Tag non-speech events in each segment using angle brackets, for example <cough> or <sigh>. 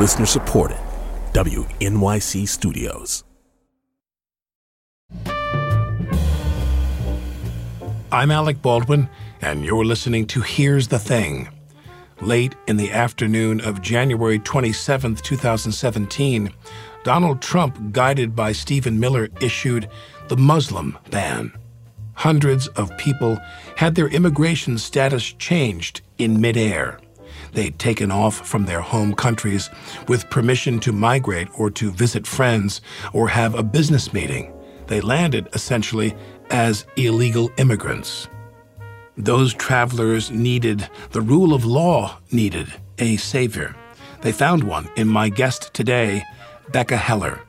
Listener supported. WNYC Studios. I'm Alec Baldwin, and you're listening to Here's the Thing. Late in the afternoon of January 27, 2017, Donald Trump, guided by Stephen Miller, issued the Muslim ban. Hundreds of people had their immigration status changed in midair. They'd taken off from their home countries with permission to migrate or to visit friends or have a business meeting. They landed essentially as illegal immigrants. Those travelers needed, the rule of law needed, a savior. They found one in my guest today, Becca Heller.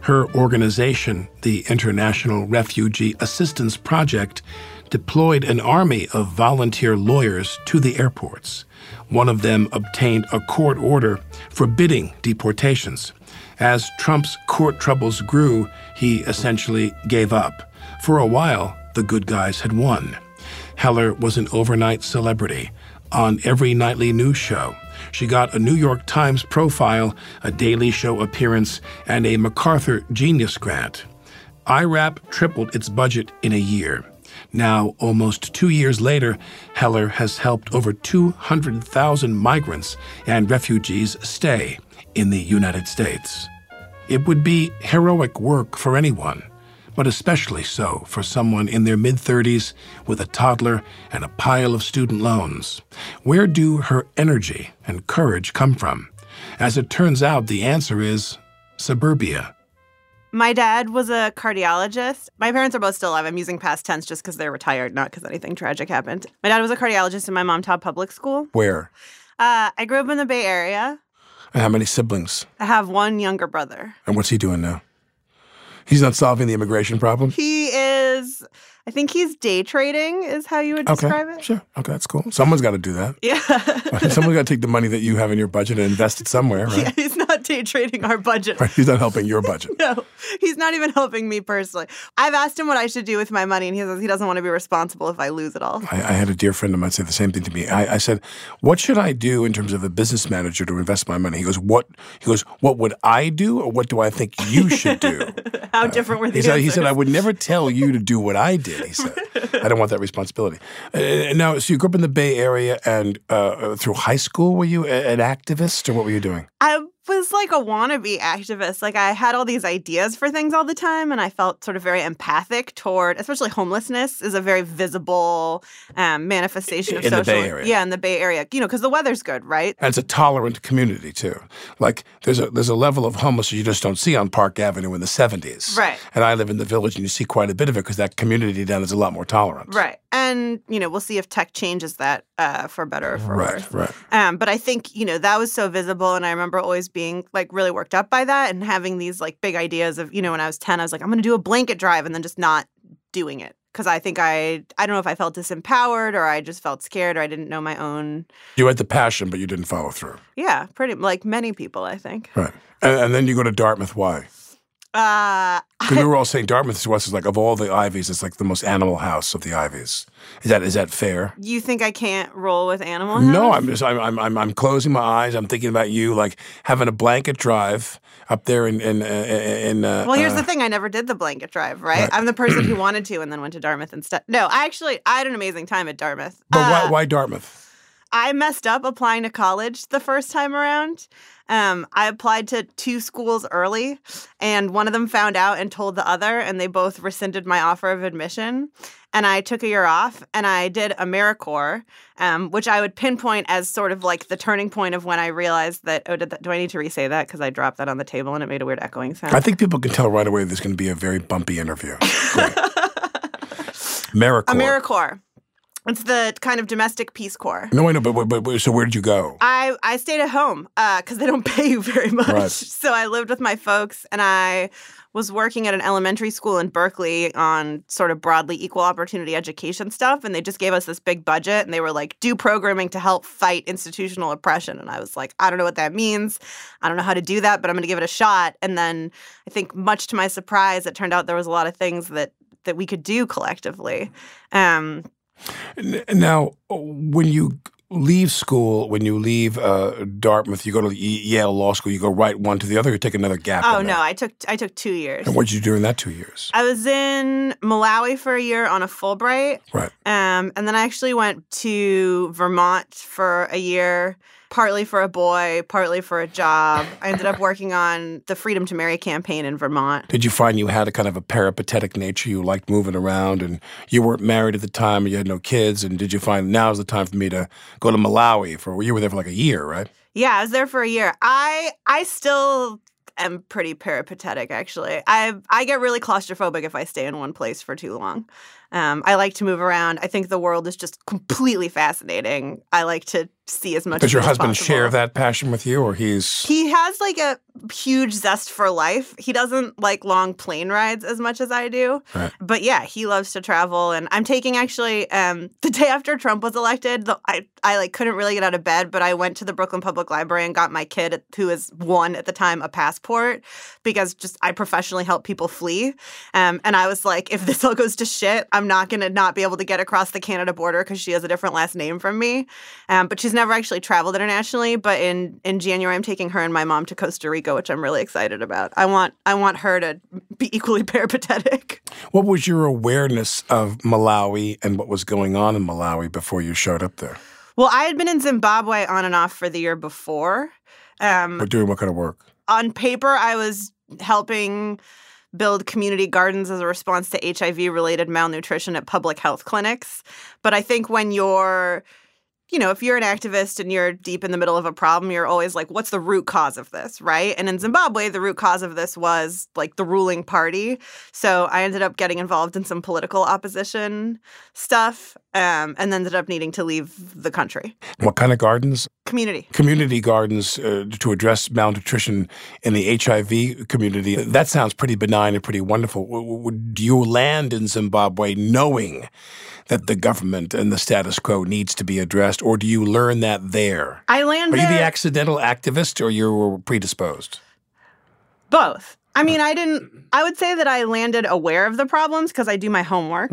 Her organization, the International Refugee Assistance Project, deployed an army of volunteer lawyers to the airports. One of them obtained a court order forbidding deportations. As Trump's court troubles grew, he essentially gave up. For a while, the good guys had won. Heller was an overnight celebrity on every nightly news show. She got a New York Times profile, a Daily Show appearance, and a MacArthur Genius Grant. IRAP tripled its budget in a year. Now, almost two years later, Heller has helped over 200,000 migrants and refugees stay in the United States. It would be heroic work for anyone, but especially so for someone in their mid 30s with a toddler and a pile of student loans. Where do her energy and courage come from? As it turns out, the answer is suburbia. My dad was a cardiologist. My parents are both still alive. I'm using past tense just because they're retired, not because anything tragic happened. My dad was a cardiologist, and my mom taught public school. Where? Uh, I grew up in the Bay Area. And how many siblings? I have one younger brother. And what's he doing now? He's not solving the immigration problem? He is I think he's day trading, is how you would Okay, describe it. sure. Okay, that's cool. Someone's got to do that. Yeah. <laughs> Someone's got to take the money that you have in your budget and invest it somewhere, <laughs> right? yeah. He's trading our budget. Right, He's not helping your budget. <laughs> No, he's not even helping me personally. I've asked him what I should do with my money, and he says he doesn't want to be responsible if I lose it all. I, I had a dear friend of mine say the same thing to me. I, I said, "What should I do in terms of a business manager to invest my money?" He goes, "What?" He goes, "What would I do, or what do I think you should do?" <laughs> How different were He these? said, he said, I would never tell you to do what I did. He said, I don't want that responsibility. Uh, now, so you grew up in the Bay Area and uh, through high school, were you an activist or what were you doing? I was like a wannabe activist. Like I had all these ideas for things all the time, and I felt sort of very empathic toward, especially homelessness is a very visible um, manifestation of In the social. Bay Area. Yeah, in the Bay Area, you know, because the weather's good, right? And it's a tolerant community too. Like there's a there's a level of homelessness you just don't see on Park Avenue in the 70s. Right. And I live in the village and you see quite a bit of it because that community down is a lot more tolerant. Right. And, you know, we'll see if tech changes that uh, for better or for Right, worse. right. Um, but I think, you know, that was so visible. And I remember always being like really worked up by that and having these like big ideas of, you know, when I was 10, I was like, I'm going to do a blanket drive and then just not doing it. Cause I think I, I don't know if I felt disempowered or I just felt scared or I didn't know my own. You had the passion, but you didn't follow through. Yeah, pretty like many people, I think. Right. And, and then you go to Dartmouth. Why? Uh, Because we were all saying Dartmouth to us is like of all the Ivies, it's like the most animal house of the Ivies. Is that is that fair? you think I can't roll with animal? No. I'm just I'm, I'm I'm I'm closing my eyes. I'm thinking about you, like having a blanket drive up there in in uh, in. Uh, Well, here's uh, the thing. I never did the blanket drive, right? Right. I'm the person who <clears throat> wanted to and then went to Dartmouth instead. No, I actually, I had an amazing time at Dartmouth. But why, Uh, why Dartmouth? I messed up applying to college the first time around. Um, I applied to two schools early, and one of them found out and told the other, and they both rescinded my offer of admission. And I took a year off, and I did AmeriCorps, um, which I would pinpoint as sort of like the turning point of when I realized that. Oh, did that, do I need to re-say that because I dropped that on the table and it made a weird echoing sound? I think people can tell right away there's going to be a very bumpy interview. <laughs> AmeriCorps. AmeriCorps. It's the kind of domestic Peace Corps. no, I know, but, but, but so where did you go? I, I stayed at home because they don't <laughs> pay you very much. Right. So I lived with my folks and I was working at an elementary school in Berkeley on sort of broadly equal opportunity education stuff. And they just gave us this big budget and they were like, do programming to help fight institutional oppression. And I was like, I don't know what that means. I don't know how to do that, but I'm going to give it a shot. And then I think, much to my surprise, it turned out there was a lot of things that that we could do collectively. Um, Now, when you leave school, when you leave uh, Dartmouth, you go to Yale Law School, you go right one to the other, you take another gap. Oh no, I took I took two years. And what did you do in that two years? I was in Malawi for a year on a Fulbright. Right. Um, and then I actually went to Vermont for a year partly for a boy, partly for a job. I ended up working on the Freedom to Marry campaign in Vermont. Did you find you had a kind of a peripatetic nature? You liked moving around and you weren't married at the time and you had no kids. And did you find now's the time for me to go to Malawi for, you were there for like a year, right? Yeah, I was there for a year. I I still am pretty peripatetic actually. I I get really claustrophobic if I stay in one place for too long. Um, I like to move around. I think the world is just completely fascinating. I like to see as much. Does your husband possible. share that passion with you, or he's? He has like a huge zest for life. He doesn't like long plane rides as much as I do, Right. but yeah, he loves to travel. And I'm taking actually um, <laughs> the day after Trump was elected. The, I I like couldn't really get out of bed, but I went to the Brooklyn Public Library and got my kid, who was one at the time, a passport because just I professionally help people flee. Um, and I was like, if this all goes to shit, I'm not gonna not be able to get across the Canada border because she has a different last name from me. Um, but she's never actually traveled internationally. But in in January, I'm taking her and my mom to Costa Rica, which I'm really excited about. I want I want her to be equally <laughs> peripatetic. What was your awareness of Malawi and what was going on in Malawi before you showed up there? Well, I had been in Zimbabwe on and off for the year before. Um, Or doing what kind of work? on paper, I was helping build community gardens as a response to HIV related malnutrition at public health clinics. But I think when you're you know, if you're an activist and you're deep in the middle of a problem, you're always like, what's the root cause of this, right? And in Zimbabwe, the root cause of this was like the ruling party. So I ended up getting involved in some political opposition stuff um, and ended up needing to leave the country. What kind of gardens? Community. Community gardens uh, to address malnutrition in the HIV community. That sounds pretty benign and pretty wonderful. Do you land in Zimbabwe knowing that the government and the status quo needs to be addressed, or do you learn that there? I land Are you the accidental activist, or you were predisposed? Both. I mean, I didn't, I would say that I landed aware of the problems because I do my homework.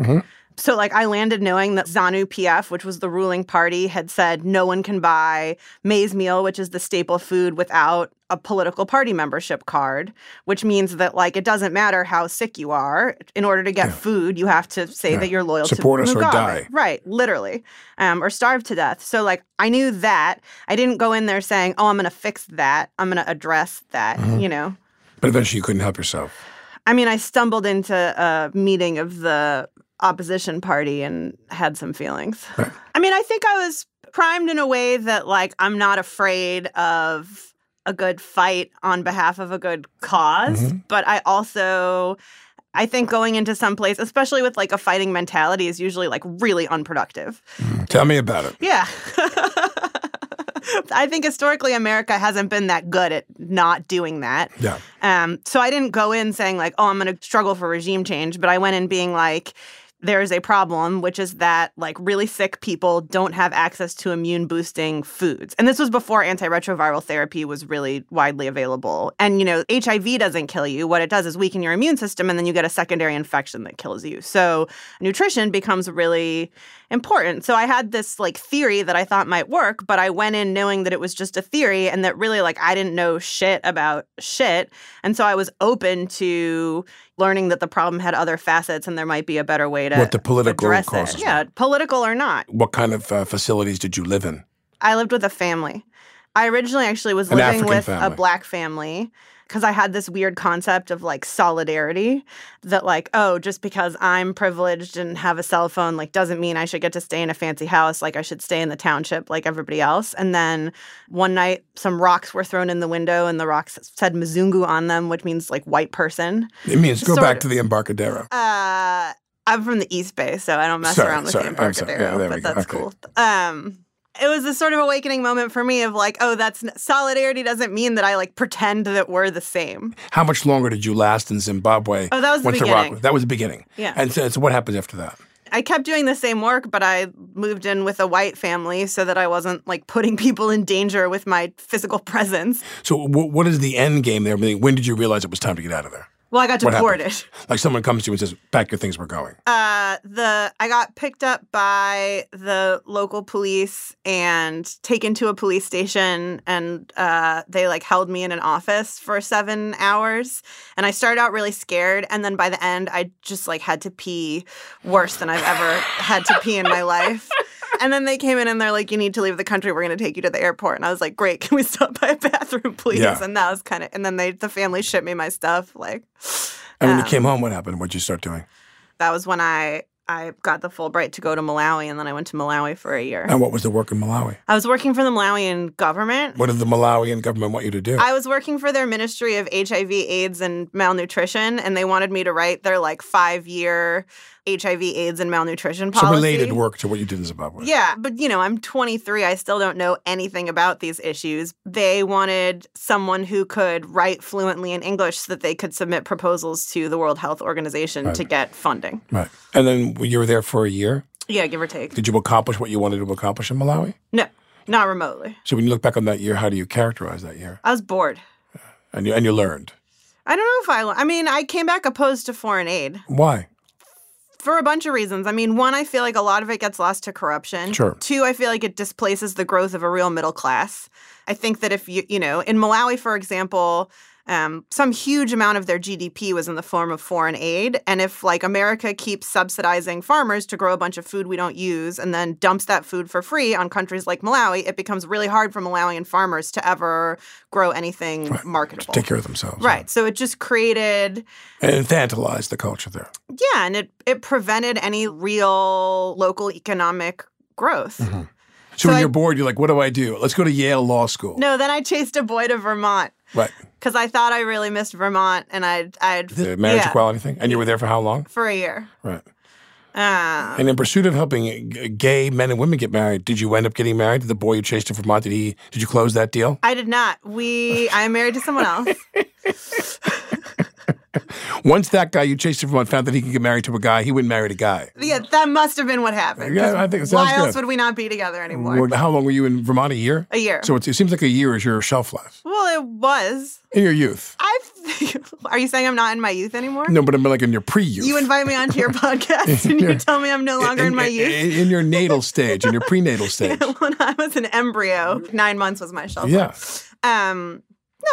So, like, I landed knowing that ZANU PF, which was the ruling party, had said no one can buy maize meal, which is the staple food, without a political party membership card, which means that, like, it doesn't matter how sick you are. In order to get food, you have to say Yeah. that you're loyal Support to us or die. Right, literally, um, or starve to death. So, like, I knew that. I didn't go in there saying, oh, I'm going to fix that. I'm going to address that, Mm-hmm. you know? But eventually you couldn't help yourself. I mean, I stumbled into a meeting of the opposition party and had some feelings. Right. <laughs> I mean, I think I was primed in a way that, like, I'm not afraid of a good fight on behalf of a good because Mm-hmm. but I also. I think going into some place, especially with like a fighting mentality, is usually like really unproductive. Tell me about it. Yeah. <laughs> I think historically America hasn't been that good at not doing that. Yeah. Um, so I didn't go in saying like, "Oh, I'm going to struggle for regime change," but I went in being like, "There is a problem, which is that like really sick people don't have access to immune boosting foods." And this was before antiretroviral therapy was really widely available. And you know, HIV doesn't kill you. What it does is weaken your immune system, and then you get a secondary infection that kills you. So nutrition becomes really important. So I had this like theory that I thought might work, but I went in knowing that it was just a theory and that really like I didn't know shit about shit. And so I was open to learning that the problem had other facets and there might be a better way to What the political address it. Yeah, political or not. What kind of uh, facilities did you live in? I lived with a family. I originally actually was An living African with family. a black family because I had this weird concept of like solidarity that like oh just because I'm privileged and have a cell phone like doesn't mean I should get to stay in a fancy house like I should stay in the township like everybody else. And then one night some rocks were thrown in the window and the rocks said Mzungu on them which means like white person. It means go Sort back of. to the Embarcadero. Uh I'm from the East Bay, so I don't mess Sorry, around with sorry, the. Embarcadero, Yeah, but that's Okay. cool. Um, it was a sort of awakening moment for me of like, oh, that's solidarity doesn't mean that I like pretend that we're the same. How much longer did you last in Zimbabwe? Oh, that was the beginning. that was the beginning. Yeah. And so, so what happens after that? I kept doing the same work, but I moved in with a white family so that I wasn't like putting <laughs> people in danger with my physical presence. So wh- what is the end game there? When did you realize it was time to get out of there? Well, I got What happened? deported. Like someone comes to you and says, "Pack your things, we're going." Uh, the I got picked up by the local police and taken to a police station, and uh, they like held me in an office for seven hours. And I started out really scared, and then by the end, I just like had to pee worse than I've ever had to pee in my life. And then they came in and they're like, "You need to leave the country. We're going to take you to the airport." And I was like, "Great, <laughs> can we stop by a bathroom, please?" Yeah. And that was kind of. And then they, the family shipped me my stuff. Like, And when you Um, came home, what happened? What'd you start doing? that was when I I got the Fulbright to go to Malawi, and then I went to Malawi for a year. And what was the work in Malawi? I was working for the Malawian government. What did the Malawian government want you to do? I was working for their Ministry of HIV, AIDS, and Malnutrition, and they wanted me to write their like five year HIV, AIDS, and malnutrition policy. Some related work to what you did in Zimbabwe. Yeah, but you know, I'm 23. I still don't know anything about these issues. They wanted someone who could write fluently in English so that they could submit proposals to the World Health Organization Right. to get funding. Right. And then you were there for a year. Yeah, give or take. Did you accomplish what you wanted to accomplish in Malawi? No, not remotely. So when you look back on that year, how do you characterize that year? I was bored. And you and you learned. I don't know if I. I mean, I came back opposed to foreign aid Why? For a bunch of reasons. I mean, one, I feel like a lot of it gets lost to corruption. Sure. Two, I feel like it displaces the growth of a real middle class. I think that if you, you know, in Malawi, for example, um, some huge amount of their GDP was in the form of foreign aid. And if like America keeps subsidizing farmers to grow a bunch of food we don't use and then dumps that food for free on countries like Malawi, it becomes really hard for Malawian farmers to ever grow anything marketable. Take care of themselves. Right. So it just created And infantilized the culture there. yeah, and it it prevented any real local economic growth. So, So when I- you're bored, you're like, what do I do? Let's go to Yale Law School. No, then I chased a boy to Vermont Right. because I thought I really missed Vermont, and I'd I'd The marriage yeah, equality thing. And you were there for how long? for a year. Right. Uh, And in pursuit of helping gay men and women get married, did you end up getting married? Did the boy you chased to Vermont, did he did you close that deal? I did not. We I am married to someone else. <laughs> <laughs> Once that guy you chased to Vermont found that he could get married to a guy, he wouldn't marry a guy. yeah, that must have been what happened. Yeah, I think it sounds Why else would we not be together anymore? Well, How long were you in Vermont? A year? A year. So it's, it seems like a year is your shelf life well, it was. in your youth. I. <laughs> Are you saying I'm not in my youth anymore? No, but I'm like in your pre-youth. You invite me onto your <laughs> podcast and you tell me I'm no longer in, my youth. In, in your natal stage, in your prenatal stage. when I was an embryo, nine months was my shelf Yeah. life. Um,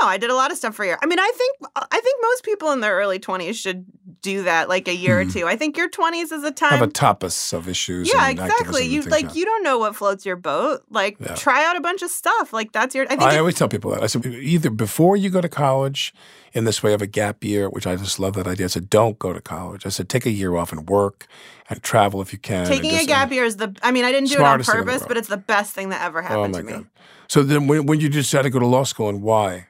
no, I did a lot of stuff for a year. I mean, I think I think most people in their early twenties should do that, like a year or two. I think your twenties is a time. Hmm. Have a tapas of issues. yeah, exactly. You like you don't know what floats your boat. Like Yeah. try out a bunch of stuff. Like that's your. I think. I always tell people that. I said, either before you go to college in this way of a gap year, which I just love that idea. I said, don't go to college. I said, take a year off and work and travel if you can. taking a gap year is the. I mean, I didn't do it on Smartest thing in the purpose, but it's the best thing that ever Oh happened my to me. God. So then when, when you decided to go to law school and why?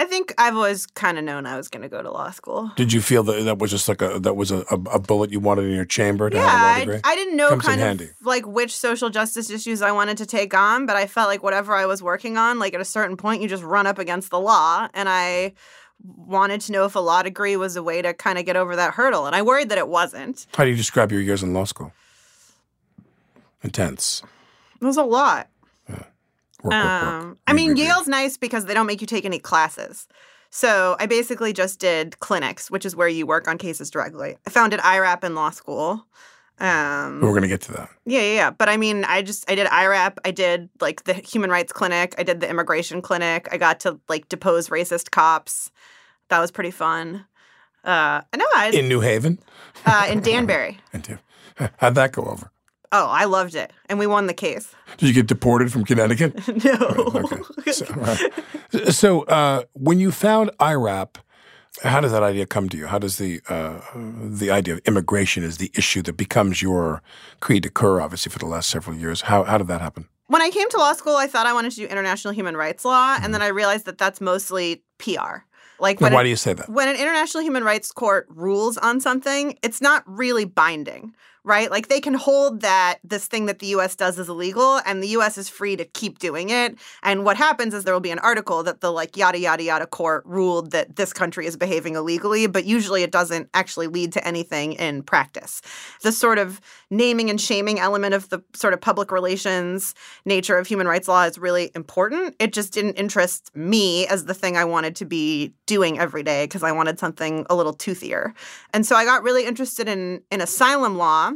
I think I've always kind of known I was going to go to law school. Did you feel that that was just like a that was a, a, bullet you wanted in your chamber to Yeah, have a law I, degree? I didn't know Comes kind of handy. like which social justice issues I wanted to take on, but I felt like whatever I was working on, like at a certain point, you just run up against the law, and I wanted to know if a law degree was a way to kind of get over that hurdle, and I worried that it wasn't. How do you describe your years in law school? Intense. It was a lot. Work, work, work. Um, I mean. Yale's nice because they don't make you take any classes. So I basically just did clinics, which is where you work on cases directly. I founded IRAP in law school. Um, We're going to get to that. Yeah, yeah, yeah. But I mean, I just I did IRAP. I did like the human rights clinic. I did the immigration clinic. I got to like depose racist cops. That was pretty fun. Uh, no, I In New Haven? uh, in Danbury. <laughs> How'd that go over? Oh, I loved it, and we won the case. <laughs> Did you get deported from Connecticut? <laughs> no, Okay. So, right. <laughs> So, uh, when you found IRAP, how does that idea come to you? How does the uh, the idea of immigration as the issue that becomes your creed de coeur, obviously, for the last several years? How how did that happen? when I came to law school, I thought I wanted to do international human rights law, and then I realized that that's mostly PR. Like why it- do you say that? when an international human rights court rules on something, it's not really binding. Right? Like they can hold that this thing that the US does is illegal and the US is free to keep doing it. And what happens is there will be an article that the like yada yada yada court ruled that this country is behaving illegally, but usually it doesn't actually lead to anything in practice. The sort of naming and shaming element of the sort of public relations nature of human rights law is really important. It just didn't interest me as the thing I wanted to be doing every day because I wanted something a little toothier. And so I got really interested in in asylum law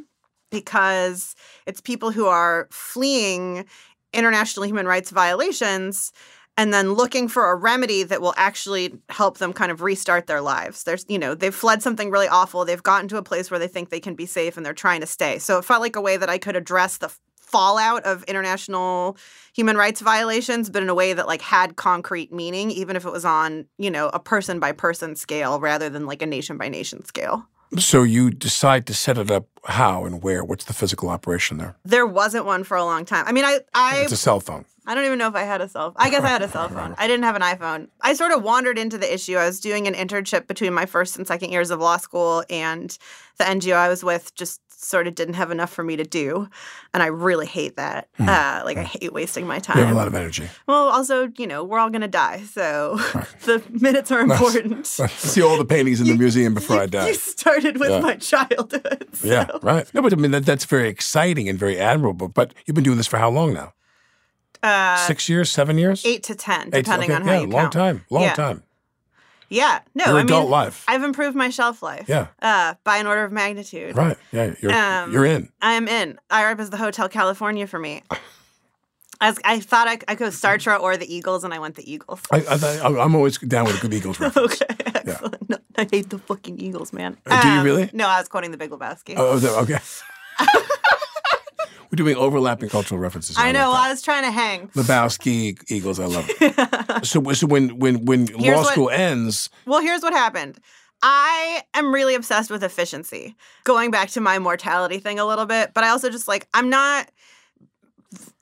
because it's people who are fleeing international human rights violations and then looking for a remedy that will actually help them kind of restart their lives. There's, you know, they've fled something really awful. They've gotten to a place where they think they can be safe and they're trying to stay. So it felt like a way that I could address the fallout of international human rights violations but in a way that like had concrete meaning even if it was on you know a person by person scale rather than like a nation by nation scale So you decide to set it up how and where? What's the physical operation there? there wasn't one for a long time i mean i i It's a cell phone. I don't even know if I had a cell. I guess I had a cell <laughs> phone. I didn't have an iPhone. I sort of wandered into the issue. I was doing an internship between my first and second years of law school, and the NGO I was with just sort of didn't have enough for me to do, and I really hate that. Uh, like I hate wasting my time. You have a lot of energy. Well, also, you know, we're all gonna die, so <laughs> the minutes are important. <laughs> See all the paintings in the museum before I die. You started with Yeah. my childhood. <laughs> so- Yeah, right. No, but I mean that, that's very exciting and very admirable. But you've been doing this for how long now? Uh, Six years, seven years, eight to ten, Eight- depending okay, on how yeah, you long count. time, long Yeah. time. Yeah, no, Your I adult mean, life. I've improved my shelf life. Yeah. uh, by an order of magnitude. Right. Yeah, you're Um, you're in. I am in. IRAP is the Hotel California for me. I, was, I thought I, I could go Sartre or the Eagles, and I went the Eagles. I, I, I'm always down with a good Eagles <laughs> reference. okay, excellent. No, I hate the fucking Eagles, man. Uh, do you really? No, I was quoting the Big Lebowski. Oh, okay. <laughs> We're doing overlapping cultural references. I know. love I was trying to hang. Lebowski, Eagles. I love it. <laughs> so, so when when when Here's law what- school ends, Well, here's what happened. I am really obsessed with efficiency. Going back to my mortality thing a little bit, but I also just like I'm not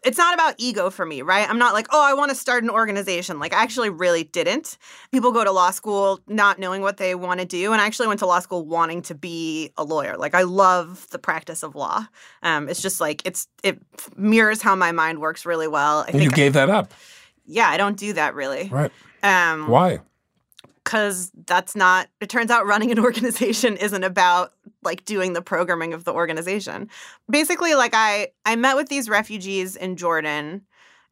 it's not about ego for me, right? I'm not like, "Oh, I want to start an organization." Like I actually really didn't. People go to law school not knowing what they want to do, and I actually went to law school wanting to be a lawyer. Like I love the practice of law. Um, it's just like it's it mirrors how my mind works really well. I and you gave that up, yeah, I don't do that really. right? Um, Why? Because that's not it turns out running an <laughs> organization isn't about like doing the programming of the organization. Basically like i i met with these refugees in jordan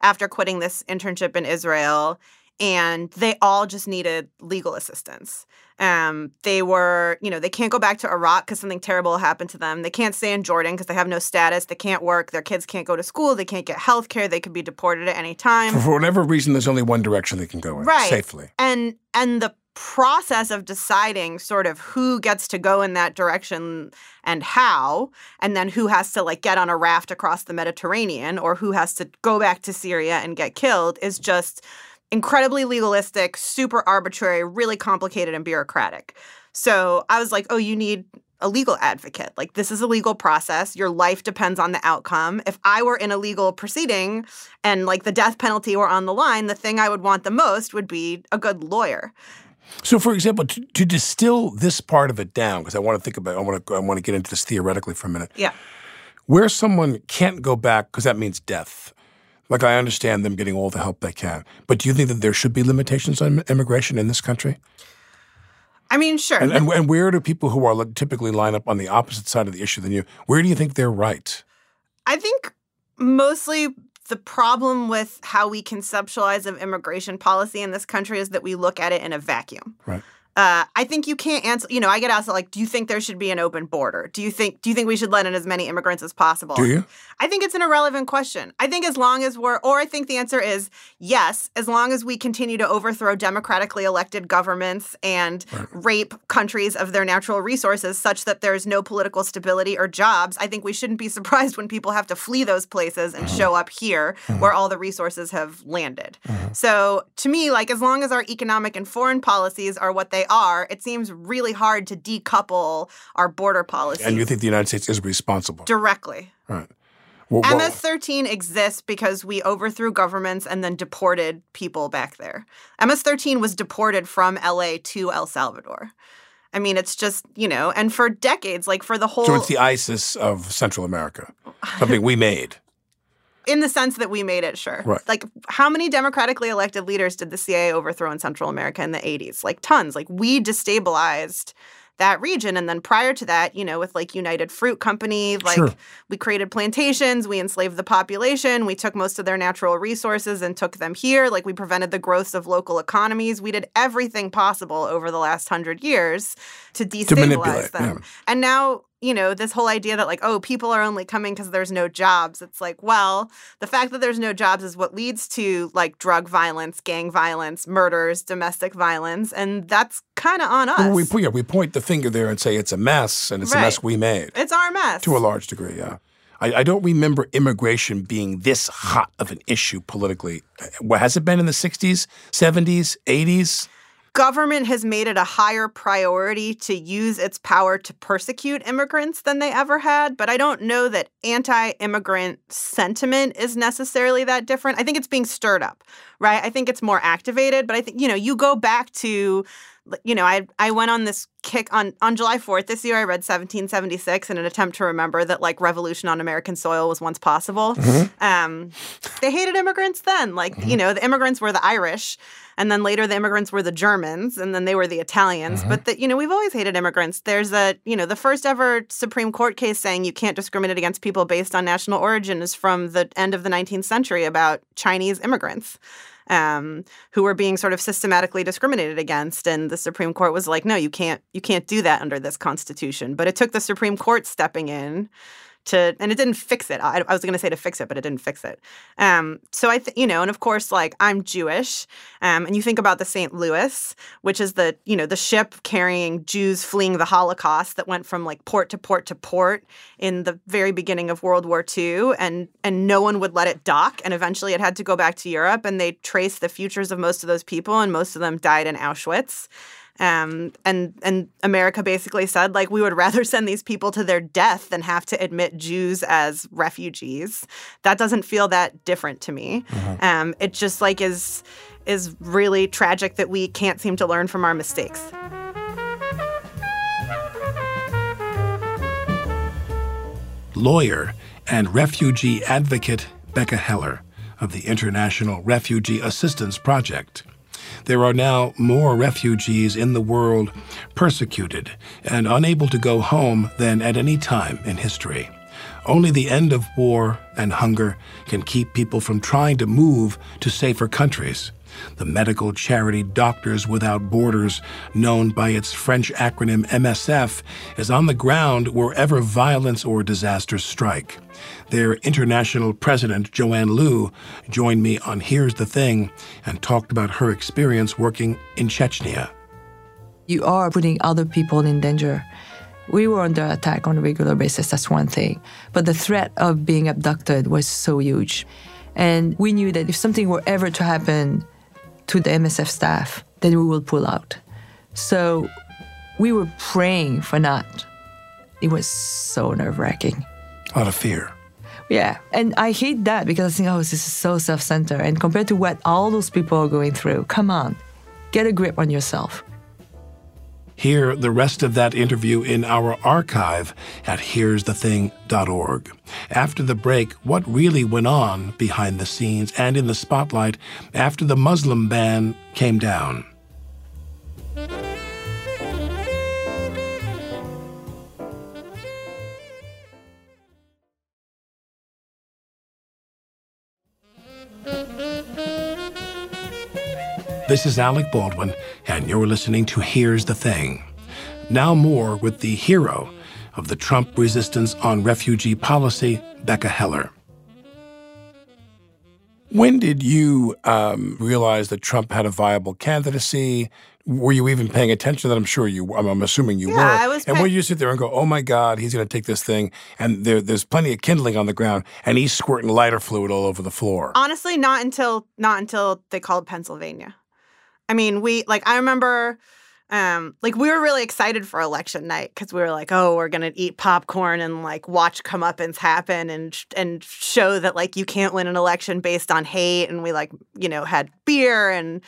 after quitting this internship in israel and they all just needed legal assistance. Um, they were you know they can't go back to iraq because something terrible happened to them. They can't stay in jordan because they have no status. They can't work. Their kids can't go to school. They can't get health care they could be deported at any time. For, whatever reason, there's only one direction they can go in Right. safely. and and the process of deciding sort of who gets to go in that direction and how and then who has to like get on a raft across the mediterranean or who has to go back to syria and get killed is just incredibly legalistic super arbitrary really complicated and bureaucratic so i was like oh you need a legal advocate. Like, this is a legal process. Your life depends on the outcome. If I were in a legal proceeding and like the death penalty were on the line, the thing I would want the most would be a good lawyer. So, for example, to, to distill this part of it down, because I want to think about, I want to, I want to get into this theoretically for a minute. Yeah. Where someone can't go back because that means death. Like I understand them getting all the help they can, but do you think that there should be limitations on immigration in this country? I mean, sure. And, and, and where do people who are like, typically line up on the opposite side of the issue than you? Where do you think they're right? I think mostly the problem with how we conceptualize of immigration policy in this country is that we look at it in a vacuum. Right. Uh, I think you can't answer. You know, I get asked like, "Do you think there should be an open border? Do you think Do you think we should let in as many immigrants as possible?" Do you? I think it's an irrelevant question. I think as long as we're, or I think the answer is yes, as long as we continue to overthrow democratically elected governments and rape countries of their natural resources such that there's no political stability or jobs, I think we shouldn't be <laughs> surprised when people have to flee those places and uh-huh. show up here uh-huh. where all the resources have landed. Uh-huh. So to me, like as long as our economic and foreign policies are what they are, it seems really hard to decouple our border policy. And you think the United States is responsible? directly. Right. Well, MS 13 exists because we overthrew governments and then deported people back there. MS 13 was deported from LA to El Salvador. I mean, it's just, you know, and for decades, like for the whole. So it's the ISIS of Central America, something <laughs> we made. In the sense that we made it, sure. Right. Like, how many democratically elected leaders did the CIA overthrow in Central America in the 80s? Like, tons. Like, we destabilized that region. And then prior to that, you know, with like United Fruit Company, like Sure. we created plantations, we enslaved the population, we took most of their natural resources and took them here. Like, we prevented the growth of local economies. We did everything possible over the last hundred years to destabilize manipulate, them. yeah. And now, you know, this whole idea that like, oh, people are only coming because there's no jobs. It's like, well, the fact that there's no jobs is what leads to like drug violence, gang violence, murders, domestic violence, and that's kind of on us. Well, we, yeah, we point the finger there and say it's a mess, and it's a mess we made it's our mess. to a large degree. Yeah, I, I don't remember immigration being this hot of an issue politically. What has it been in the '60s, '70s, '80s? Government has made it a higher priority to use its power to persecute immigrants than they ever had, but I don't know that anti-immigrant sentiment is necessarily that different. I think it's being stirred up, right? I think it's more activated, but I think, you know, you go back to you know, I I went on this kick on on July 4th this year I read 1776 in an attempt to remember that like revolution on American soil was once possible. Mm-hmm. Um they hated immigrants then. Like, mm-hmm. you know, the immigrants were the Irish and then later the immigrants were the Germans and then they were the Italians. Mm-hmm. But that you know, we've always hated immigrants. There's a, you know, the first ever Supreme Court case saying you can't discriminate against people based on national origin is from the end of the 19th century about Chinese immigrants um, who were being sort of systematically discriminated against, and the Supreme Court was like, "No, you can't, you can't do that under this Constitution." But it took the Supreme Court stepping in to, and it didn't fix it. I, I was going to say to fix it, but it didn't fix it. Um, so I, th- you know, and of course, like I'm Jewish, um, and you think about the St. Louis, which is the, you know, the ship carrying Jews fleeing the Holocaust that went from like port to port to port in the very beginning of World War II, and and no one would let it dock, and eventually it had to go back to Europe, and they traced the futures of most of those people, and most of them died in Auschwitz. Um, and and America basically said like we would rather <laughs> send these people to their death than have to admit Jews as refugees. That doesn't feel that different to me. Um, it just like is is really tragic that we can't seem to learn from our mistakes. lawyer and refugee advocate Becca Heller of the International Refugee Assistance Project. There are now more refugees in the world persecuted and unable to go home than at any time in history. Only the end of war and hunger can keep people from trying to move to safer countries. The medical charity Doctors Without Borders, known by its French acronym MSF, is on the ground wherever violence or disasters strike. Their international president, Joanne Liu, joined me on Here's the Thing and talked about her experience working in Chechnya. You are putting other people in danger. We were under attack on a regular basis, that's one thing. But the threat of being abducted was so huge. And we knew that if something were ever to happen to the MSF staff, then we will pull out. So we were praying for not. It was so nerve wracking. A lot of fear. Yeah. And I hate that because I think, oh, this is so self centered. And compared to what all those people are going through, come on, get a grip on yourself. Hear the rest of that interview in our archive at here'sthething.org. After the break, what really went on behind the scenes and in the spotlight after the Muslim ban came down. This is Alec Baldwin, and you're listening to Here's the Thing. Now, more with the hero of the Trump resistance on refugee policy, Becca Heller. When did you um, realize that Trump had a viable candidacy? Were you even paying attention to that? I'm sure you. I'm, I'm assuming you Yeah, were. I was and pay- when you sit there and go, "Oh my God, he's going to take this thing," and there, there's plenty of kindling on the ground, and he's squirting lighter fluid all over the floor. Honestly, not until not until they called Pennsylvania. I mean, we like I remember um like we were really excited for election night because we were like, oh, we're gonna eat popcorn and like watch comeuppance happen and and show that like you can't win an election based on hate. And we like you know had beer and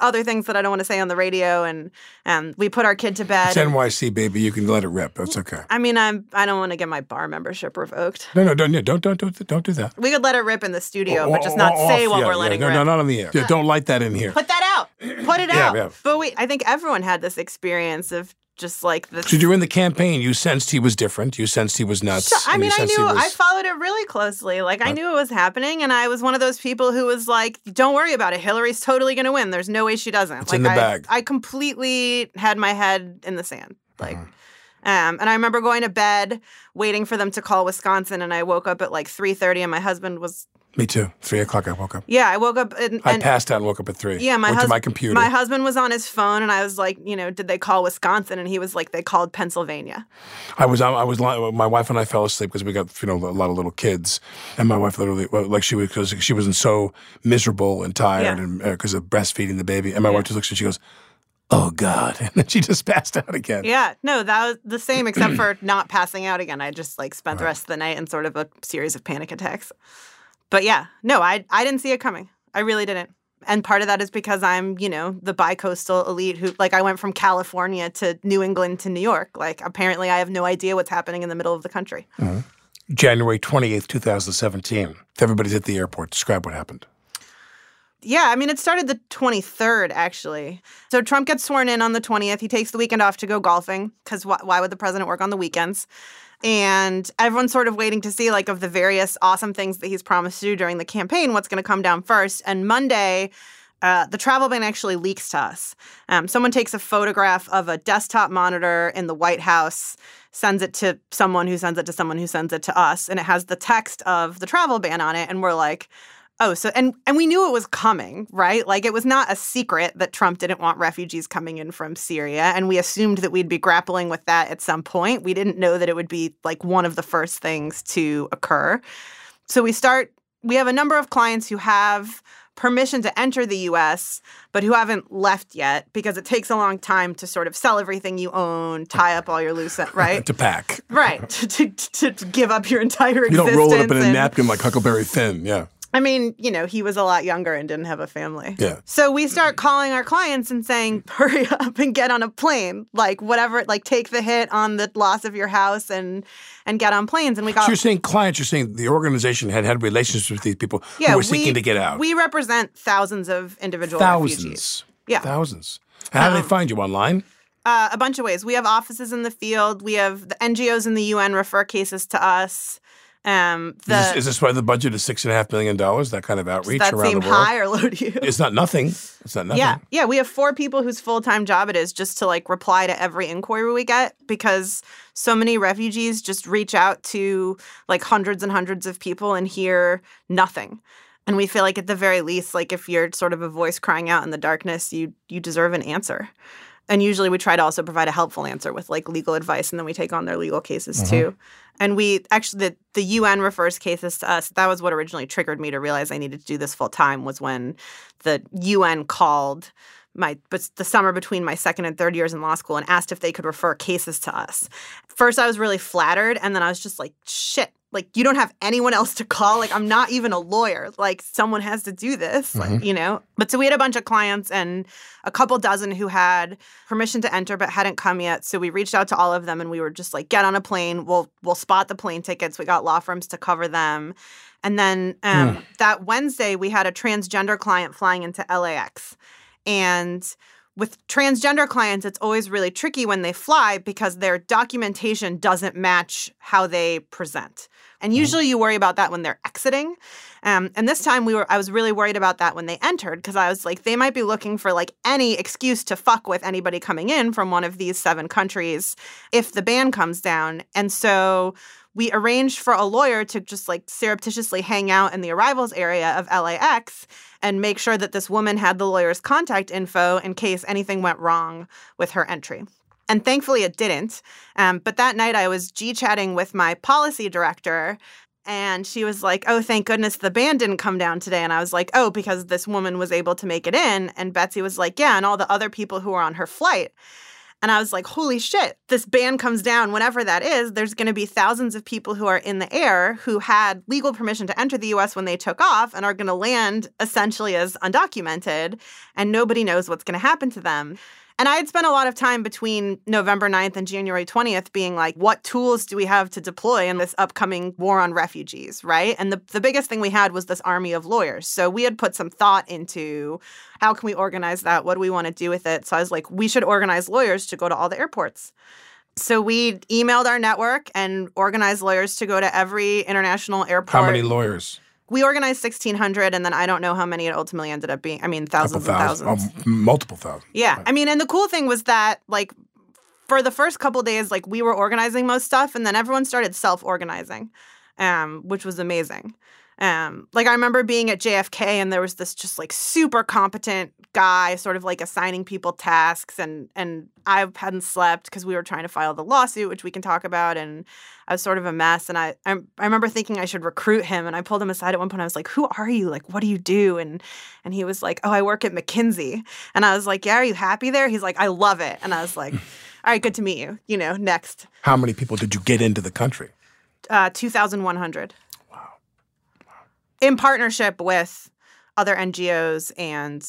other things that I don't want to say on the radio, and um, we put our kid to bed. It's NYC, baby. You can let it rip. That's okay. I mean, I'm I don't want to get my bar membership revoked. No, no, don't, yeah, don't, don't, don't, don't do that. We could let it rip in the studio, but just not o- say off, what yeah, we're yeah, letting no, rip. No, not on the air. Yeah, don't light that in here. Put that out. Put it out. yeah. But we, I think everyone had this experience of just like this. So during the campaign, you sensed he was different. You sensed he was nuts. So, I mean, I knew I followed it really closely. Like I knew it was happening, and I was one of those people who was like, "Don't worry about it. Hillary's totally going to win. There's no way she doesn't." It's like in the I, bag. I completely had my head in the sand. Like, Uh-huh. um, and I remember going to bed, waiting for them to call Wisconsin, and I woke up at like three thirty, and my husband was Me too. Three o'clock, I woke up. yeah, I woke up and, I passed out and woke up at three. yeah, my went to husband my computer. My husband was on his phone, and I was like, you know, did they call Wisconsin? And he was like, they called Pennsylvania. I was, I was, li- my wife and I fell asleep because we got, you know, a lot of little kids, and my wife literally, like she was, because she wasn't so miserable and tired, Yeah. and uh, because of breastfeeding the baby, and my wife just looks and she goes, "Oh God," <laughs> and then she just <laughs> passed out again. Yeah, no, that was the same, except for not passing out again. I just like spent the rest of the night in sort of a series of panic attacks. But yeah, no, I I didn't see it coming. I really didn't. And part of that is because I'm, you know, the bi-coastal elite who like I went from California to New England to New York. Like apparently I have no idea what's happening in the middle of the country. Mm-hmm. January eighth, two thousand seventeen. Everybody's at the airport. Describe what happened. Yeah, I mean, it started the 23rd, actually. So Trump gets sworn in on the 20th. He takes the weekend off to go golfing because wh- why would the president work on the weekends? And everyone's sort of waiting to see, like, of the various awesome things that he's promised to do during the campaign, what's going to come down first. And Monday, uh, the travel ban actually leaks to us. Um, someone takes a photograph of a desktop monitor in the White House, sends it to someone who sends it to someone who sends it to us, and it has the text of the travel ban on it. And we're like, Oh, so and and we knew it was coming, right? Like it was not a secret that Trump didn't want refugees coming in from Syria, and we assumed that we'd be grappling with that at some point. We didn't know that it would be like one of the first things to occur. So we start we have a number of clients who have permission to enter the US but who haven't left yet because it takes a long time to sort of sell everything you own, tie up all your loose ends, <laughs> right? To pack. right. <laughs> To, to, to give up your entire You don't roll it up in a and- napkin like Huckleberry Finn. Yeah. I mean, you know, he was a lot younger and didn't have a family. Yeah. So we start calling our clients and saying, <laughs> hurry up and get on a plane. Like whatever, like take the hit on the loss of your house and and get on planes. And we got So you're saying clients, you're saying the organization had had relationships with these people yeah, who were seeking we, to get out. We represent thousands of individual Thousands. refugees. Yeah. Thousands. And how do they find you online? Uh, a bunch of ways. We have offices in the field. We have the NGOs in the UN refer cases to us. Um, Is this, is this why the budget is six and a half million dollars? That kind of outreach that around the world. high or low to you? It's not nothing. It's not nothing. Yeah. Yeah. We have four people whose full time job it is just to like reply to every inquiry we get because so many refugees just reach out to like hundreds and hundreds of people and hear nothing. And we feel like at the very least, like if you're sort of a voice crying out in the darkness, you you deserve an answer. And usually we try to also provide a helpful answer with like legal advice and then we take on their legal cases mm-hmm. too. And we actually the, the UN refers cases to us. That was what originally triggered me to realize I needed to do this full time was when the UN called my but the summer between my second and third years in law school and asked if they could refer cases to us. First I was really flattered and then I was just like shit like you don't have anyone else to call. Like i'm not even a lawyer. Like someone has to do this like, you know? But so we had a bunch of clients and a couple dozen who had permission to enter but hadn't come yet. So we reached out to all of them and we were just like get on a plane. We'll we'll spot the plane tickets. We got law firms to cover them. And then um, that wednesday we had a transgender client flying into lax and with transgender clients, it's always really tricky when they fly because their documentation doesn't match how they present. And usually you worry about that when they're exiting. Um, and this time we were I was really worried about that when they entered because I was like, they might be looking for like any excuse to fuck with anybody coming in from one of these seven countries if the ban comes down. And so we arranged for a lawyer to just like surreptitiously hang out in the arrivals area of LAX and make sure that this woman had the lawyer's contact info in case anything went wrong with her entry. And thankfully it didn't. Um, but that night I was G chatting with my policy director. And she was like, Oh, thank goodness the ban didn't come down today. And I was like, Oh, because this woman was able to make it in. And Betsy was like, Yeah, and all the other people who were on her flight. And I was like, holy shit, this ban comes down whenever that is. There's going to be thousands of people who are in the air who had legal permission to enter the US when they took off and are going to land essentially as undocumented, and nobody knows what's going to happen to them. And I had spent a lot of time between November 9th and January 20th being like, what tools do we have to deploy in this upcoming war on refugees, right? And the, the biggest thing we had was this army of lawyers. So we had put some thought into how can we organize that? What do we want to do with it? So I was like, we should organize lawyers to go to all the airports. So we emailed our network and organized lawyers to go to every international airport. How many lawyers? We organized 1600 and then i don't know how many it ultimately ended up being i mean thousands and thousands. oh, multiple thousands yeah i mean and the cool thing was that like for the first couple days like we were organizing most stuff and then everyone started self-organizing um, which was amazing. Um, like I remember being at JFK and there was this just like super competent guy sort of like assigning people tasks and and I hadn't slept because we were trying to file the lawsuit which we can talk about and I was sort of a mess and I, I I remember thinking I should recruit him and I pulled him aside at one point I was like who are you like what do you do and and he was like oh I work at McKinsey and I was like yeah are you happy there he's like I love it and I was like <laughs> all right good to meet you you know next How many people did you get into the country? uh 2100 in partnership with other NGOs and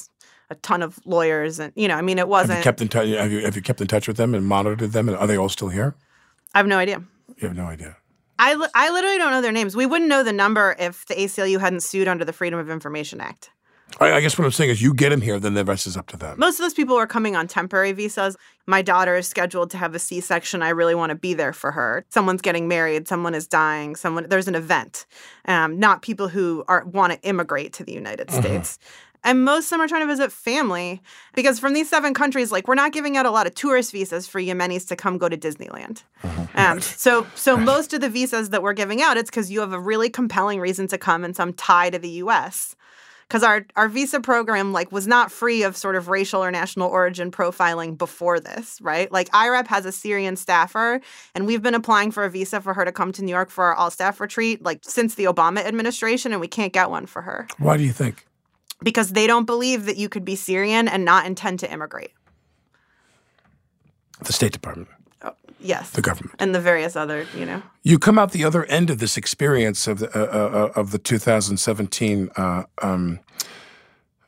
a ton of lawyers and you know I mean it wasn't Have you kept in touch? Have you have you kept in touch with them and monitored them? And are they all still here? I have no idea. You have no idea. I, li- I literally don't know their names. We wouldn't know the number if the ACLU hadn't sued under the Freedom of Information Act. I, I guess what I'm saying is, you get them here, then the rest is up to them. Most of those people were coming on temporary visas. My daughter is scheduled to have a C-section. I really want to be there for her. Someone's getting married. Someone is dying. Someone there's an event. Um, not people who are want to immigrate to the United States. And most of them are trying to visit family because from these seven countries, like we're not giving out a lot of tourist visas for Yemenis to come go to Disneyland. Um, so, so most of the visas that we're giving out, it's because you have a really compelling reason to come and some tie to the U.S. Because our our visa program like was not free of sort of racial or national origin profiling before this, right? Like IRAP has a Syrian staffer, and we've been applying for a visa for her to come to New York for our all staff retreat like since the Obama administration, and we can't get one for her Why do you think? Because they don't believe that you could be Syrian and not intend to immigrate. The State Department, Yes. the government. and the various other, you know. You come out the other end of this experience of the uh, uh, uh, of the 2017 uh, um,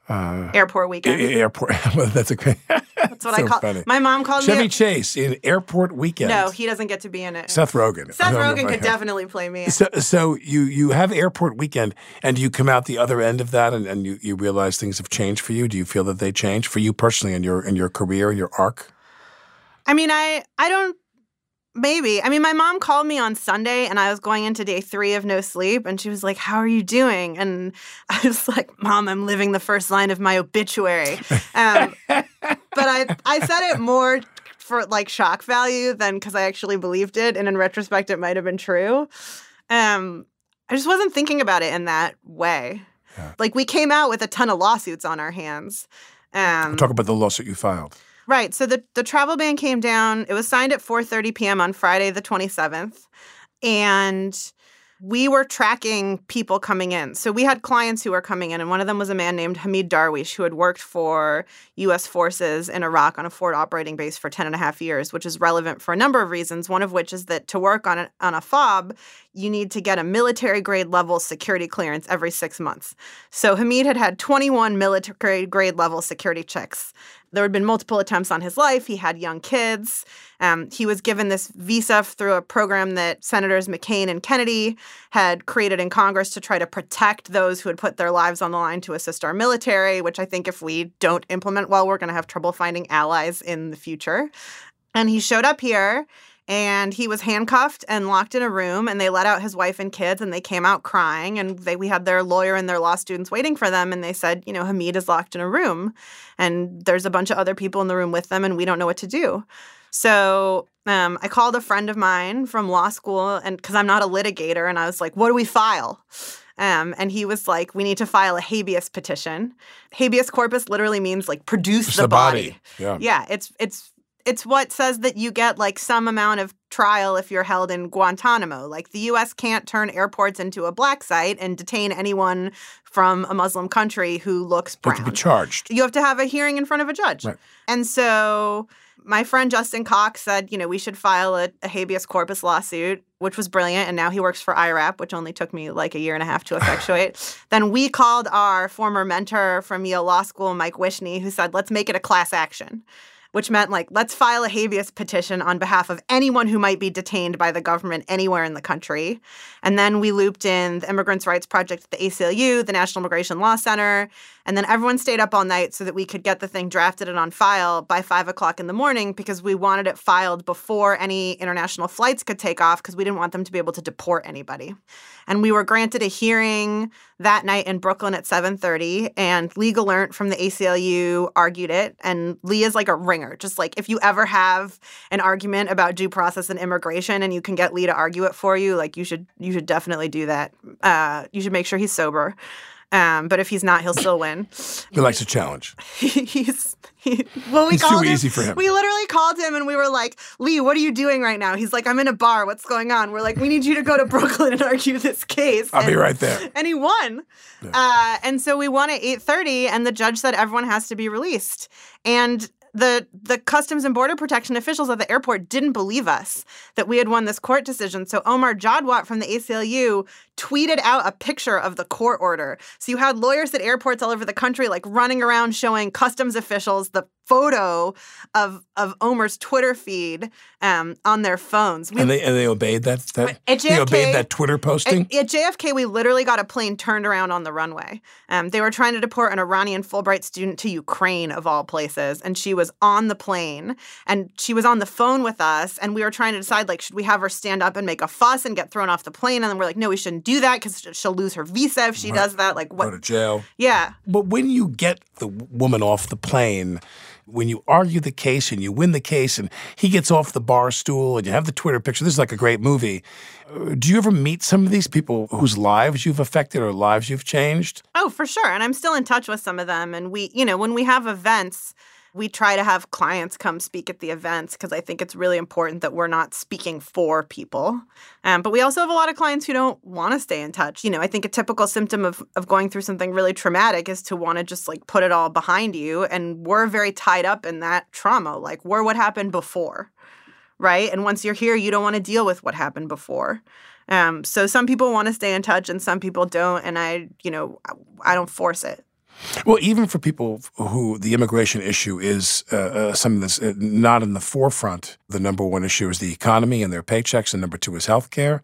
Airport weekend. a- airport. <laughs> well, that's okay. <laughs> That's what so I call funny. My mom called Chevy me. Chase in Airport Weekend. no, he doesn't get to be in it. Seth Rogen. Seth I don't know Rogen could definitely play me. So, so you you have Airport Weekend, and you come out the other end of that, and, and you, you realize things have changed for you? Do you feel that they changed for you personally in your in your career and your arc? I mean, I I don't maybe. I mean, my mom called me on Sunday and I was going into day 3 of no sleep and she was like, "How are you doing?" And <laughs> I was like, "Mom, I'm living the first line of my obituary." <laughs> Um, but I I said it more for like shock value than cuz I actually believed it and in retrospect it might have been true. Um I just wasn't thinking about it in that way. Like we came out with a ton of lawsuits on our hands. Um, Talk about the lawsuit you filed. Right. So the, the travel ban came down. It was signed at 4:30 p.m. on Friday the 27th. And we were tracking people coming in. So we had clients who were coming in, and one of them was a man named Hamid Darwish, who had worked for U.S. forces in Iraq on a forward operating base for 10 and a half years, which is relevant for a number of reasons. One of which is that to work on a, on a FOB, you need to get a military grade level security clearance every six months. So Hamid had had 21 military grade level security checks. There had been multiple attempts on his life. He had young kids. Um, he was given this visa through a program that Senators McCain and Kennedy had created in Congress to try to protect those who had put their lives on the line to assist our military, which I think if we don't implement well, we're going to have trouble finding allies in the future. And he showed up here and he was handcuffed and locked in a room and they let out his wife and kids and they came out crying and they we had their lawyer and their law students waiting for them and they said you know hamid is locked in a room and there's a bunch of other people in the room with them and we don't know what to do so um, i called a friend of mine from law school and because i'm not a litigator and i was like what do we file um, and he was like, "We need to file a habeas petition. Habeas corpus literally means like produce the, the body. body. Yeah. yeah. It's it's It's what says that you get like some amount of trial if you're held in Guantanamo. Like the US can't turn airports into a black site and detain anyone from a Muslim country who looks brown. But to be charged. You have to have a hearing in front of a judge. Right. And so my friend Justin Cox said, you know, we should file a, a habeas corpus lawsuit, which was brilliant. And now he works for IRAP, which only took me like a year and a half to effectuate. <laughs> then we called our former mentor from Yale Law School, Mike Wishnie, who said, let's make it a class action. Which meant like, let's file a habeas petition on behalf of anyone who might be detained by the government anywhere in the country. And then we looped in the Immigrants' Rights Project at the ACLU, the National Immigration Law Center, and then everyone stayed up all night so that we could get the thing drafted and on file by five o'clock in the morning because we wanted it filed before any international flights could take off because we didn't want them to be able to deport anybody. And we were granted a hearing that night in Brooklyn at 7:30 and Lee Gelernt from the ACLU argued it and Lee is like a ringer just like if you ever have an argument about due process and immigration and you can get Lee to argue it for you like you should you should definitely do that. Uh, you should make sure he's sober. Um, but if he's not he'll still win. He likes a challenge. <laughs> he's he, well we It's too called him, easy for him. we literally called him and we were like lee what are you doing right now? He's like i'm in a bar. What's going on? We're like we need you to go to brooklyn and argue this case. I'll be right there. and he won. Uh, and so we won at 8.30 and the judge said everyone has to be released. And the the customs and border protection officials at the airport didn't believe us that we had won this court decision. So omar jadwat from the aclu tweeted out a picture of the court order. So you had lawyers at airports all over the country like running around showing customs officials the photo of of omar's twitter feed um, on their phones we And they and they obeyed that that At they obeyed that Twitter posting. at, at JFK, we literally got a plane turned around on the runway. Um, they were trying to deport an Iranian Fulbright student to Ukraine, of all places, and she was on the plane and she was on the phone with us, and we were trying to decide like, should we have her stand up and make a fuss and get thrown off the plane? And then we're like, no, we shouldn't do that because she'll lose her visa if she does that. Like, what? Go to jail. Yeah. But when you get the woman off the plane, when you argue the case and you win the case, and he gets off the bar stool, and you have the Twitter picture, this is like a great movie. Uh, Do you ever meet some of these people whose lives you've affected or lives you've changed? Oh, for sure. And I'm still in touch with some of them. And we, you know, when we have events, we try to have clients come speak at the events because I think it's really important that we're not speaking for people. Um, but we also have a lot of clients who don't want to stay in touch. You know, I think a typical symptom of, of going through something really traumatic is to want to just like put it all behind you. And we're very tied up in that trauma. Like, we're what happened before, right? And once you're here, you don't want to deal with what happened before. Um, so some people want to stay in touch and some people don't. And I, you know, I- I don't force it. Well, even for people who the immigration issue is uh, uh, something that's uh, not in the forefront, the number one issue is the economy and their paychecks, and number two is healthcare.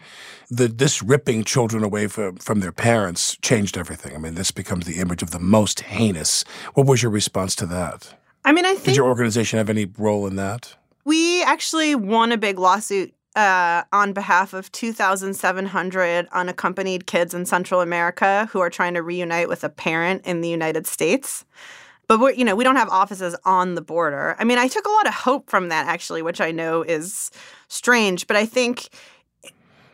The, this ripping children away from, from their parents changed everything. I mean, this becomes the image of the most heinous. What was your response to that? I mean, I Did your organization have any role in that? we actually won a big lawsuit uh, on behalf of 2,700 unaccompanied kids in Central America who are trying to reunite with a parent in the United States. But we're, you know, we don't have offices on the border. I mean, I took a lot of hope from that actually, which I know is strange, but I think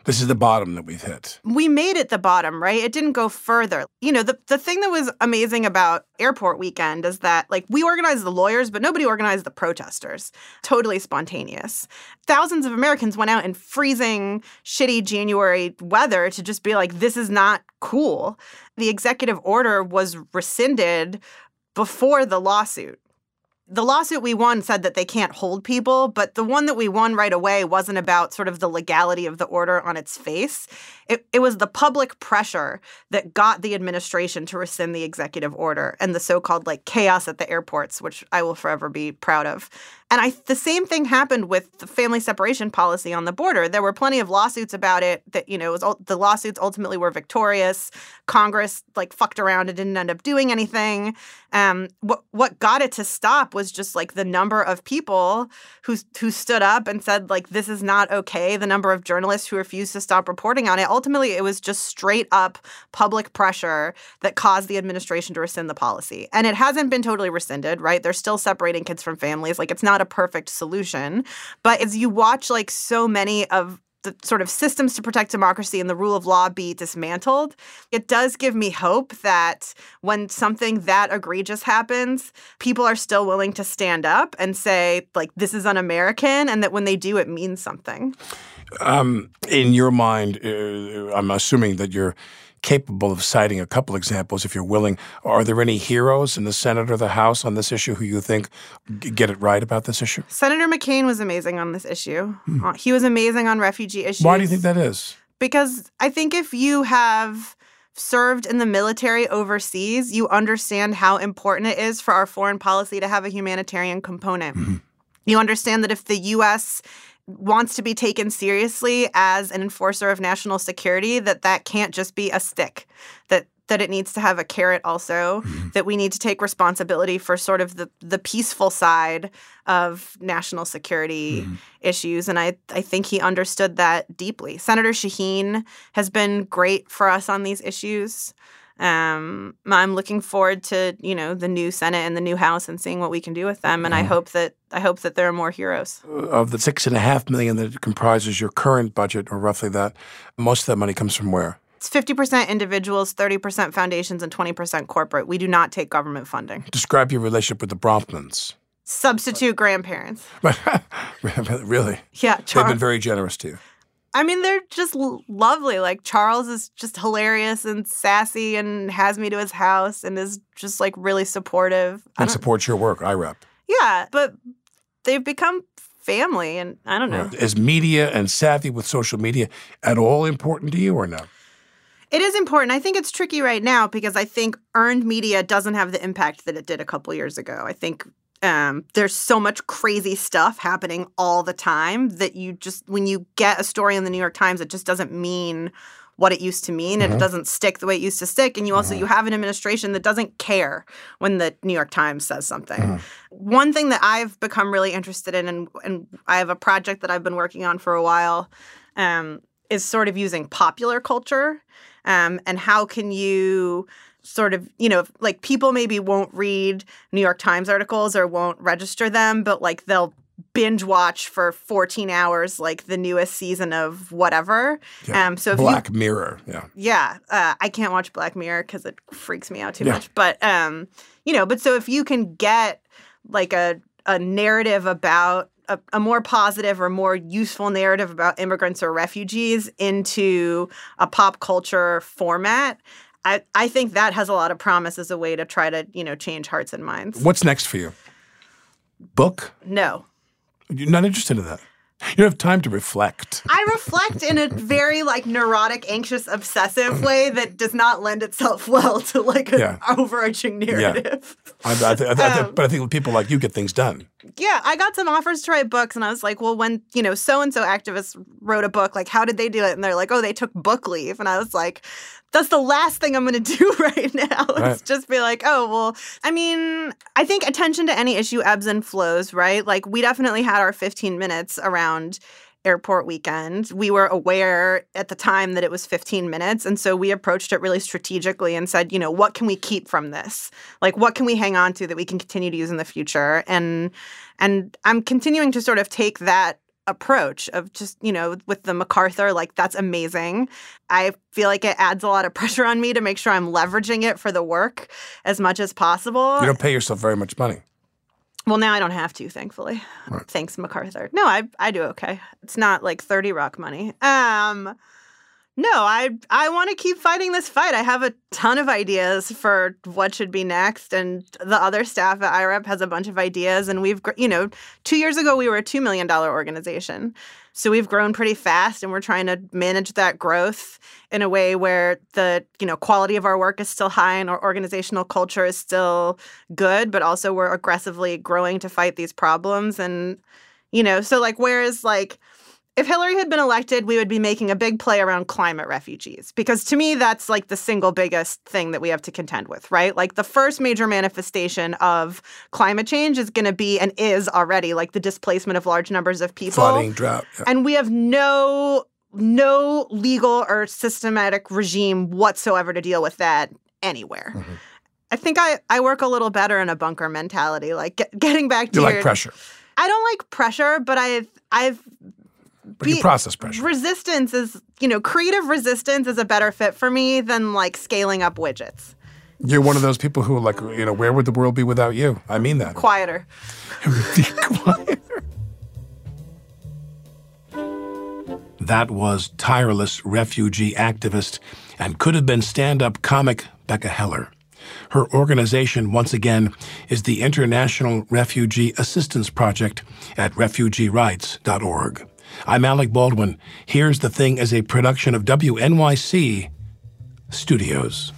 This is the bottom that we've hit. we made it the bottom, right? It didn't go further. You know, the, the thing that was amazing about airport weekend is that like we organized the lawyers, but nobody organized the protesters. Totally spontaneous. Thousands of Americans went out in freezing, shitty January weather to just be like, this is not cool. The executive order was rescinded before the lawsuit the lawsuit we won said that they can't hold people, but the one that we won right away wasn't about sort of the legality of the order on its face. It, it was the public pressure that got the administration to rescind the executive order and the so-called like chaos at the airports, which I will forever be proud of. And I the same thing happened with the family separation policy on the border. There were plenty of lawsuits about it that you know was the lawsuits ultimately were victorious. Congress like fucked around and didn't end up doing anything. Um, what what got it to stop was just like the number of people who who stood up and said like this is not okay. The number of journalists who refused to stop reporting on it. Ultimately, it was just straight up public pressure that caused the administration to rescind the policy. And it hasn't been totally rescinded, right? They're still separating kids from families. Like it's not a perfect solution, but as you watch like so many of the sort of systems to protect democracy and the rule of law be dismantled, it does give me hope that when something that egregious happens, people are still willing to stand up and say, like, this is un American, and that when they do, it means something. Um, in your mind, uh, I'm assuming that you're capable of citing a couple examples if you're willing. Are there any heroes in the Senate or the House on this issue who you think get it right about this issue? Senator McCain was amazing on this issue. Hmm. Uh, he was amazing on refugee issues. Why do you think that is? Because I think if you have served in the military overseas, you understand how important it is for our foreign policy to have a humanitarian component. Mm-hmm. You understand that if the U.S wants to be taken seriously as an enforcer of national security that that can't just be a stick that that it needs to have a carrot also mm-hmm. that we need to take responsibility for sort of the the peaceful side of national security mm-hmm. issues and I I think he understood that deeply. Senator Shaheen has been great for us on these issues. Um, I'm looking forward to you know the new Senate and the new House and seeing what we can do with them. And I mm-hmm. hope that I hope that there are more heroes. Of the six and a half million that comprises your current budget, or roughly that, most of that money comes from where? It's 50% individuals, 30% foundations, and 20% corporate. We do not take government funding. Describe your relationship with the Bronfmans. Substitute grandparents. <laughs> really? Yeah. Char- They've been very generous to you. I mean, they're just l- lovely. Like Charles is just hilarious and sassy and has me to his house and is just like really supportive. And supports your work, IRAP. Yeah, but they've become family and I don't know. Is media and savvy with social media at all important to you or no? It is important. I think it's tricky right now because I think earned media doesn't have the impact that it did a couple years ago. I think um, there's so much crazy stuff happening all the time that you just when you get a story in the New York Times, it just doesn't mean what it used to mean and mm-hmm. it doesn't stick the way it used to stick and you also mm-hmm. you have an administration that doesn't care when the new york times says something mm-hmm. one thing that i've become really interested in and, and i have a project that i've been working on for a while um, is sort of using popular culture um, and how can you sort of, you know, like people maybe won't read New York Times articles or won't register them, but like they'll binge watch for 14 hours like the newest season of whatever. Yeah. Um so Black you, Mirror, yeah. Yeah, uh, I can't watch Black Mirror cuz it freaks me out too yeah. much. But um you know, but so if you can get like a a narrative about a, a, more positive or more useful narrative about immigrants or refugees into a pop culture format, I, I think that has a lot of promise as a way to try to, you know, change hearts and minds. What's next for you? Book? No. You're not interested in that. You don't have time to reflect. I reflect in a very like neurotic, anxious, obsessive way that does not lend itself <laughs> well to like an yeah. overarching narrative. Yeah. I, I, th- I, th- um, but I think people like you get things done. Yeah, I got some offers to write books, and I was like, well, when you know so and so activists wrote a book, like how did they do it? And they're like, oh, they took book leave, and I was like, that's the last thing I'm going <laughs> to do right now. Right. It's just be like, oh, well, I mean, I think attention to any issue ebbs and flows, right? Like, we definitely had our 15 minutes around airport weekend. We were aware at the time that it was 15 minutes. And so we approached it really strategically and said, you know, what can we keep from this? Like, what can we hang on to that we can continue to use in the future? And, and I'm continuing to sort of take that approach of just, you know, with the MacArthur, like that's amazing. I feel like it adds a lot of <laughs> pressure on me to make sure I'm leveraging it for the work as much as possible. You don't pay yourself very much money. Well, now I don't have to, thankfully. Right. Thanks, MacArthur. No, I I do okay. It's not like 30 Rock money. Um no, I I want to keep fighting this fight. I have a ton of ideas for what should be next, and the other staff at IRAP has a bunch of ideas. And we've, you know, two years ago we were a two million dollar organization, so we've grown pretty fast, and we're trying to manage that growth in a way where the you know quality of our work is still high and our organizational culture is still good, but also we're aggressively growing to fight these problems. And you know, so like whereas like if Hillary had been elected, we would be making a big play around climate refugees because to me, that's like the single biggest thing that we have to contend with, right? Like the first major manifestation of climate change is going to be and is already like the displacement of large numbers of people. Flooding, drought. Yeah. And we have no no legal or systematic regime whatsoever to deal with that anywhere. Mm-hmm. I think I, I work a little better in a bunker mentality, like get, getting back to you your, like pressure. I don't like pressure, but I've I've Be- process pressure. Resistance is, you know, creative resistance is a better fit for me than like scaling up widgets. You're one of those people who are like, you know, where would the world be without you? I mean that. Quieter. Be <laughs> quieter. That was tireless refugee activist and could have been stand up comic Becca Heller. Her organization, once again, is the International Refugee Assistance Project at refugeerights.org. I'm Alec Baldwin. Here's the Thing as a production of WNYC Studios.